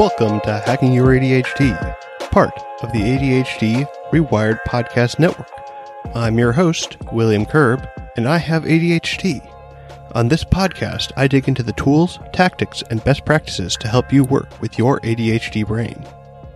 Welcome to Hacking Your ADHD, part of the ADHD Rewired Podcast Network. I'm your host, William Curb, and I have ADHD. On this podcast, I dig into the tools, tactics, and best practices to help you work with your ADHD brain.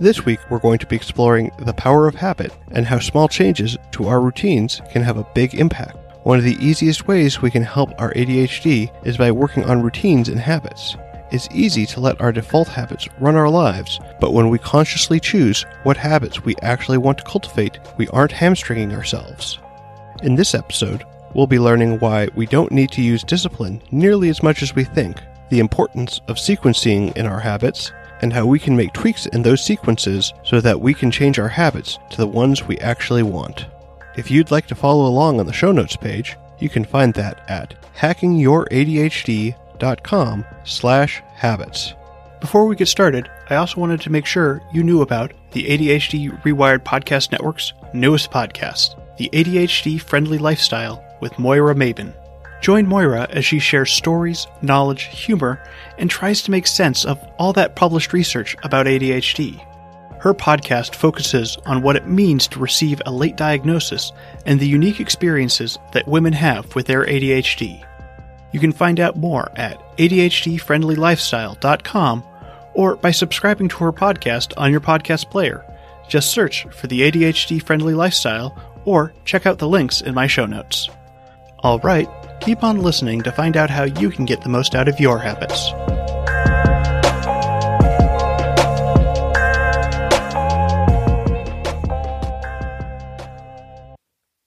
This week, we're going to be exploring the power of habit and how small changes to our routines can have a big impact. One of the easiest ways we can help our ADHD is by working on routines and habits. It's easy to let our default habits run our lives, but when we consciously choose what habits we actually want to cultivate, we aren't hamstringing ourselves. In this episode, we'll be learning why we don't need to use discipline nearly as much as we think, the importance of sequencing in our habits, and how we can make tweaks in those sequences so that we can change our habits to the ones we actually want. If you'd like to follow along on the show notes page, you can find that at hackingyouradhd.com slash habits. Before we get started, I also wanted to make sure you knew about the ADHD Rewired Podcast Network's newest podcast, the ADHD Friendly Lifestyle with Moira Maben. Join Moira as she shares stories, knowledge, humor, and tries to make sense of all that published research about ADHD. Her podcast focuses on what it means to receive a late diagnosis and the unique experiences that women have with their ADHD. You can find out more at ADHDfriendlylifestyle.com or by subscribing to her podcast on your podcast player. Just search for the ADHD Friendly Lifestyle or check out the links in my show notes. All right, keep on listening to find out how you can get the most out of your habits.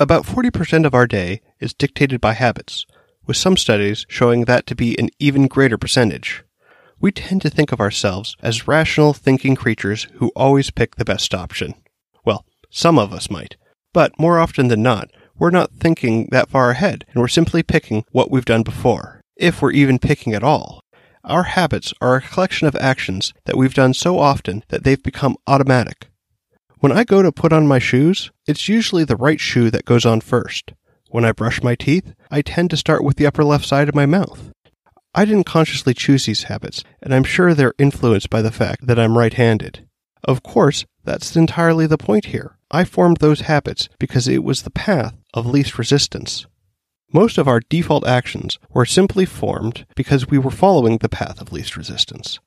About 40% of our day is dictated by habits, with some studies showing that to be an even greater percentage. We tend to think of ourselves as rational thinking creatures who always pick the best option. Well, some of us might, but more often than not, we're not thinking that far ahead, and we're simply picking what we've done before, if we're even picking at all. Our habits are a collection of actions that we've done so often that they've become automatic. When I go to put on my shoes, it's usually the right shoe that goes on first. When I brush my teeth, I tend to start with the upper left side of my mouth. I didn't consciously choose these habits, and I'm sure they're influenced by the fact that I'm right handed. Of course, that's entirely the point here. I formed those habits because it was the path of least resistance. Most of our default actions were simply formed because we were following the path of least resistance.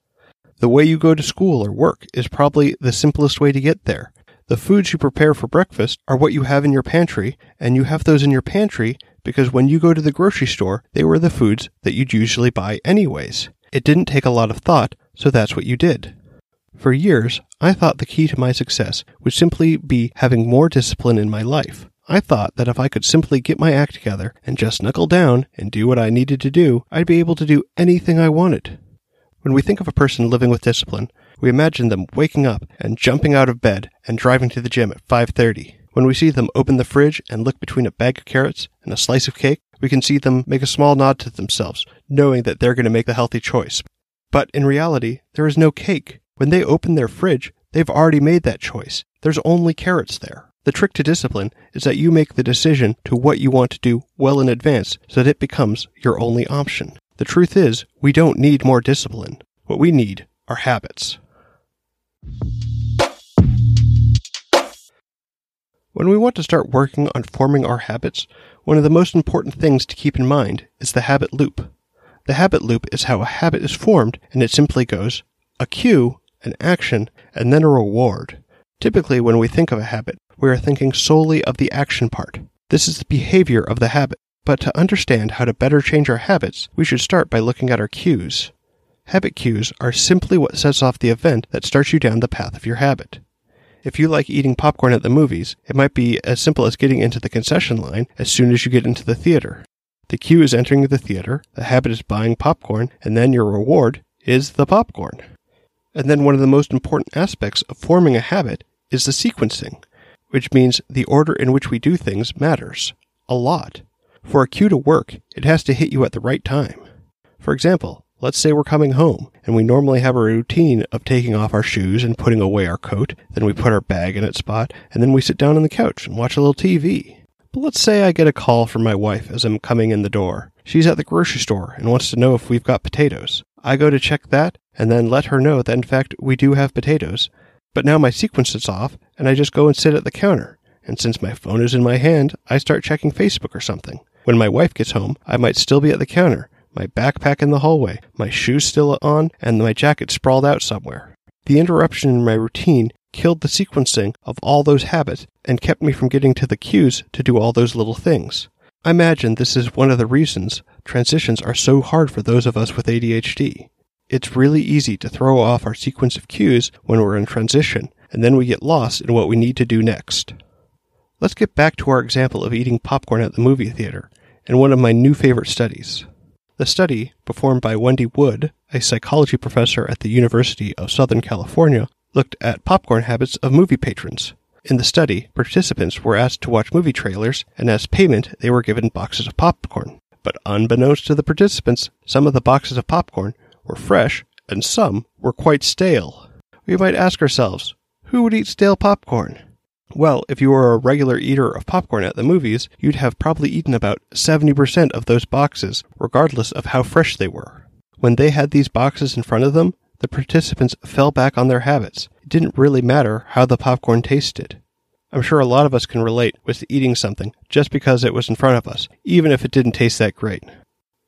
The way you go to school or work is probably the simplest way to get there, the foods you prepare for breakfast are what you have in your pantry, and you have those in your pantry because when you go to the grocery store, they were the foods that you'd usually buy anyways. It didn't take a lot of thought, so that's what you did. For years, I thought the key to my success would simply be having more discipline in my life. I thought that if I could simply get my act together and just knuckle down and do what I needed to do, I'd be able to do anything I wanted. When we think of a person living with discipline, we imagine them waking up and jumping out of bed and driving to the gym at 5:30. When we see them open the fridge and look between a bag of carrots and a slice of cake, we can see them make a small nod to themselves, knowing that they're going to make the healthy choice. But in reality, there is no cake. When they open their fridge, they've already made that choice. There's only carrots there. The trick to discipline is that you make the decision to what you want to do well in advance so that it becomes your only option. The truth is, we don't need more discipline. What we need are habits. When we want to start working on forming our habits, one of the most important things to keep in mind is the habit loop. The habit loop is how a habit is formed, and it simply goes a cue, an action, and then a reward. Typically, when we think of a habit, we are thinking solely of the action part. This is the behavior of the habit. But to understand how to better change our habits, we should start by looking at our cues. Habit cues are simply what sets off the event that starts you down the path of your habit. If you like eating popcorn at the movies, it might be as simple as getting into the concession line as soon as you get into the theater. The cue is entering the theater, the habit is buying popcorn, and then your reward is the popcorn. And then one of the most important aspects of forming a habit is the sequencing, which means the order in which we do things matters. A lot. For a cue to work, it has to hit you at the right time. For example, Let's say we're coming home and we normally have a routine of taking off our shoes and putting away our coat. Then we put our bag in its spot and then we sit down on the couch and watch a little TV. But let's say I get a call from my wife as I'm coming in the door. She's at the grocery store and wants to know if we've got potatoes. I go to check that and then let her know that in fact we do have potatoes. But now my sequence is off, and I just go and sit at the counter. And since my phone is in my hand, I start checking Facebook or something. When my wife gets home, I might still be at the counter, my backpack in the hallway, my shoes still on, and my jacket sprawled out somewhere. The interruption in my routine killed the sequencing of all those habits and kept me from getting to the cues to do all those little things. I imagine this is one of the reasons transitions are so hard for those of us with ADHD. It's really easy to throw off our sequence of cues when we're in transition, and then we get lost in what we need to do next. Let's get back to our example of eating popcorn at the movie theater, and one of my new favorite studies. The study, performed by Wendy Wood, a psychology professor at the University of Southern California, looked at popcorn habits of movie patrons. In the study, participants were asked to watch movie trailers, and as payment, they were given boxes of popcorn. But unbeknownst to the participants, some of the boxes of popcorn were fresh, and some were quite stale. We might ask ourselves, who would eat stale popcorn? Well, if you were a regular eater of popcorn at the movies, you'd have probably eaten about 70% of those boxes, regardless of how fresh they were. When they had these boxes in front of them, the participants fell back on their habits. It didn't really matter how the popcorn tasted. I'm sure a lot of us can relate with eating something just because it was in front of us, even if it didn't taste that great.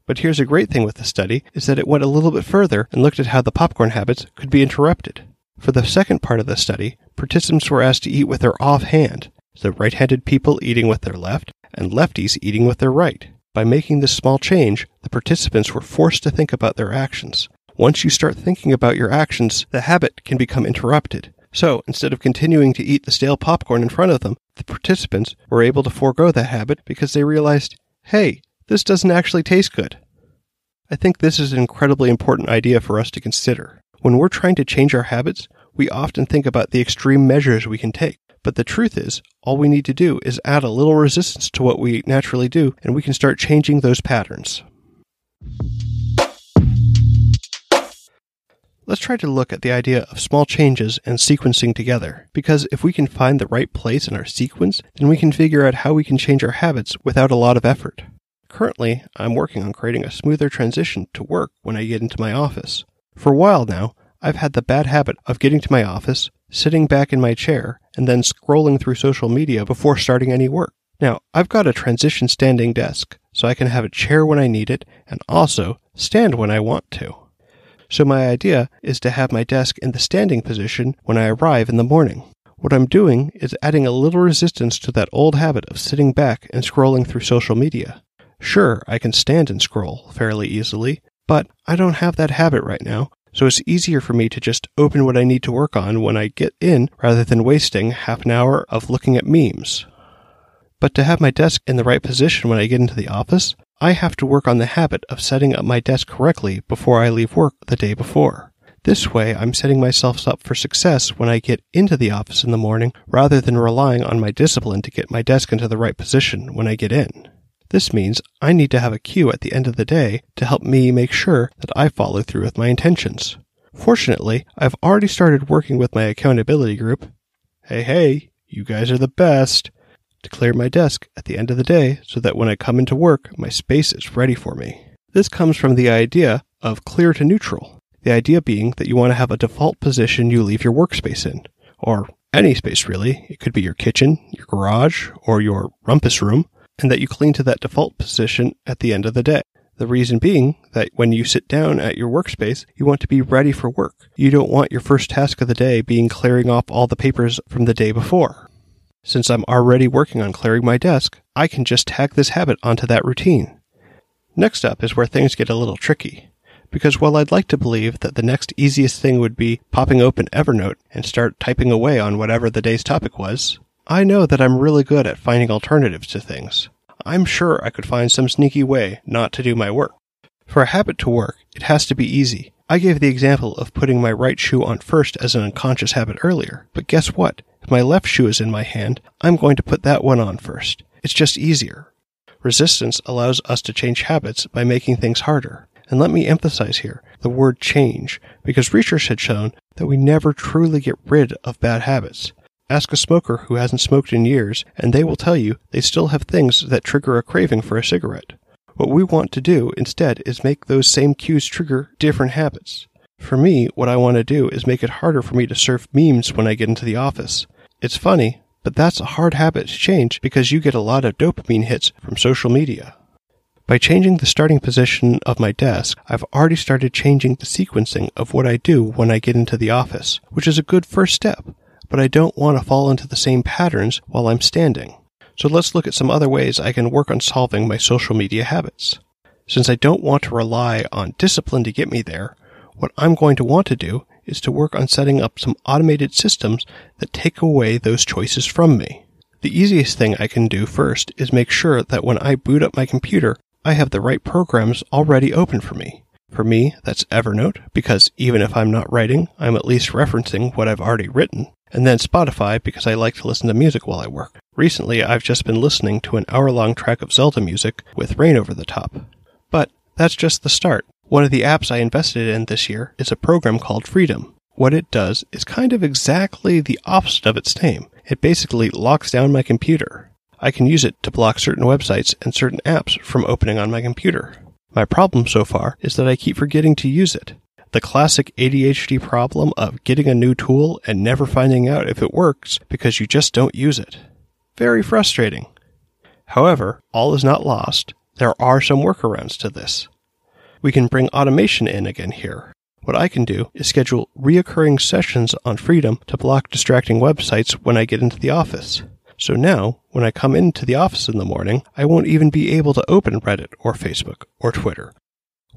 But here's a great thing with the study is that it went a little bit further and looked at how the popcorn habits could be interrupted. For the second part of the study, participants were asked to eat with their off hand, so right-handed people eating with their left and lefties eating with their right. By making this small change, the participants were forced to think about their actions. Once you start thinking about your actions, the habit can become interrupted. So, instead of continuing to eat the stale popcorn in front of them, the participants were able to forego that habit because they realized, hey, this doesn't actually taste good. I think this is an incredibly important idea for us to consider. When we're trying to change our habits, we often think about the extreme measures we can take. But the truth is, all we need to do is add a little resistance to what we naturally do, and we can start changing those patterns. Let's try to look at the idea of small changes and sequencing together, because if we can find the right place in our sequence, then we can figure out how we can change our habits without a lot of effort. Currently, I'm working on creating a smoother transition to work when I get into my office. For a while now, I've had the bad habit of getting to my office, sitting back in my chair, and then scrolling through social media before starting any work. Now, I've got a transition standing desk, so I can have a chair when I need it and also stand when I want to. So my idea is to have my desk in the standing position when I arrive in the morning. What I'm doing is adding a little resistance to that old habit of sitting back and scrolling through social media. Sure, I can stand and scroll fairly easily, but I don't have that habit right now, so it's easier for me to just open what I need to work on when I get in rather than wasting half an hour of looking at memes. But to have my desk in the right position when I get into the office, I have to work on the habit of setting up my desk correctly before I leave work the day before. This way, I'm setting myself up for success when I get into the office in the morning rather than relying on my discipline to get my desk into the right position when I get in. This means I need to have a cue at the end of the day to help me make sure that I follow through with my intentions. Fortunately, I've already started working with my accountability group. Hey, hey, you guys are the best to clear my desk at the end of the day so that when I come into work, my space is ready for me. This comes from the idea of clear to neutral. The idea being that you want to have a default position you leave your workspace in, or any space really. It could be your kitchen, your garage, or your rumpus room, and that you cling to that default position at the end of the day. The reason being that when you sit down at your workspace, you want to be ready for work. You don't want your first task of the day being clearing off all the papers from the day before. Since I'm already working on clearing my desk, I can just tag this habit onto that routine. Next up is where things get a little tricky. Because while I'd like to believe that the next easiest thing would be popping open Evernote and start typing away on whatever the day's topic was, I know that I'm really good at finding alternatives to things. I'm sure I could find some sneaky way not to do my work. For a habit to work, it has to be easy. I gave the example of putting my right shoe on first as an unconscious habit earlier, but guess what? If my left shoe is in my hand, I'm going to put that one on first. It's just easier. Resistance allows us to change habits by making things harder. And let me emphasize here the word change, because research had shown that we never truly get rid of bad habits. Ask a smoker who hasn't smoked in years, and they will tell you they still have things that trigger a craving for a cigarette. What we want to do instead is make those same cues trigger different habits. For me, what I want to do is make it harder for me to surf memes when I get into the office. It's funny, but that's a hard habit to change because you get a lot of dopamine hits from social media. By changing the starting position of my desk, I've already started changing the sequencing of what I do when I get into the office, which is a good first step, but I don't want to fall into the same patterns while I'm standing. So let's look at some other ways I can work on solving my social media habits. Since I don't want to rely on discipline to get me there, what I'm going to want to do is to work on setting up some automated systems that take away those choices from me. The easiest thing I can do first is make sure that when I boot up my computer, I have the right programs already open for me. For me, that's Evernote, because even if I'm not writing, I'm at least referencing what I've already written. And then Spotify, because I like to listen to music while I work. Recently, I've just been listening to an hour long track of Zelda music with rain over the top. But that's just the start. One of the apps I invested in this year is a program called Freedom. What it does is kind of exactly the opposite of its name. It basically locks down my computer. I can use it to block certain websites and certain apps from opening on my computer. My problem so far is that I keep forgetting to use it. The classic ADHD problem of getting a new tool and never finding out if it works because you just don't use it. Very frustrating. However, all is not lost. There are some workarounds to this we can bring automation in again here. What I can do is schedule reoccurring sessions on Freedom to block distracting websites when I get into the office. So now, when I come into the office in the morning, I won't even be able to open Reddit or Facebook or Twitter.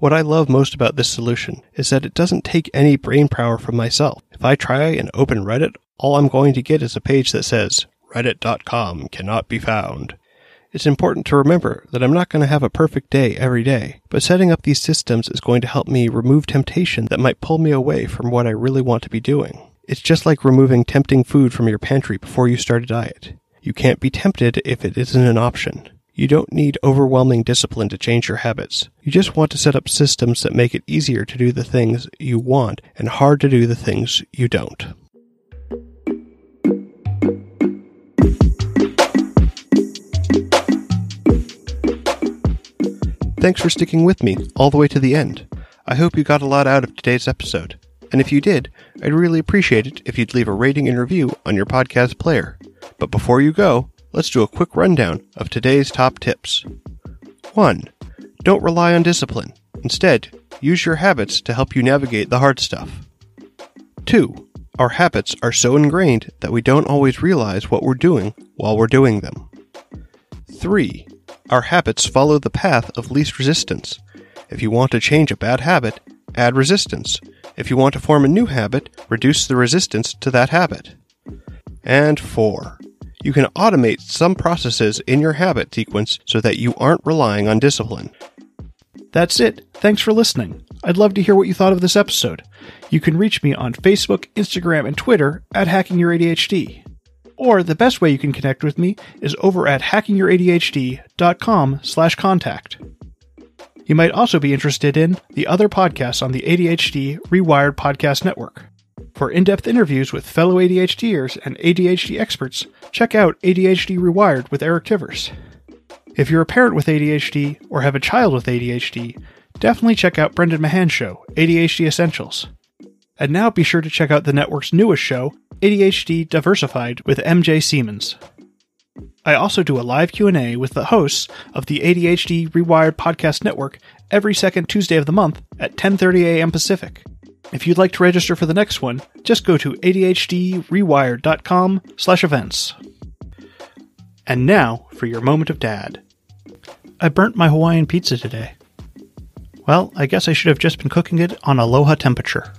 What I love most about this solution is that it doesn't take any brain power from myself. If I try and open Reddit, all I'm going to get is a page that says, reddit.com cannot be found. It's important to remember that I'm not going to have a perfect day every day, but setting up these systems is going to help me remove temptation that might pull me away from what I really want to be doing. It's just like removing tempting food from your pantry before you start a diet. You can't be tempted if it isn't an option. You don't need overwhelming discipline to change your habits. You just want to set up systems that make it easier to do the things you want and hard to do the things you don't. Thanks for sticking with me all the way to the end. I hope you got a lot out of today's episode. And if you did, I'd really appreciate it if you'd leave a rating and review on your podcast player. But before you go, let's do a quick rundown of today's top tips. 1. Don't rely on discipline. Instead, use your habits to help you navigate the hard stuff. 2. Our habits are so ingrained that we don't always realize what we're doing while we're doing them. 3. Our habits follow the path of least resistance. If you want to change a bad habit, add resistance. If you want to form a new habit, reduce the resistance to that habit. And 4. You can automate some processes in your habit sequence so that you aren't relying on discipline. That's it. Thanks for listening. I'd love to hear what you thought of this episode. You can reach me on Facebook, Instagram, and Twitter at Hacking Your ADHD. Or the best way you can connect with me is over at hackingyouradhd.com slash contact. You might also be interested in the other podcasts on the ADHD Rewired Podcast Network. For in depth interviews with fellow ADHDers and ADHD experts, check out ADHD Rewired with Eric Tivers. If you're a parent with ADHD or have a child with ADHD, definitely check out Brendan Mahan's show, ADHD Essentials. And now be sure to check out the network's newest show, ADHD Diversified with MJ Siemens. I also do a live Q&A with the hosts of the ADHD Rewired podcast network every second Tuesday of the month at 10:30 a.m. Pacific. If you'd like to register for the next one, just go to adhdrewired.com/events. And now for your moment of dad. I burnt my Hawaiian pizza today. Well, I guess I should have just been cooking it on aloha temperature.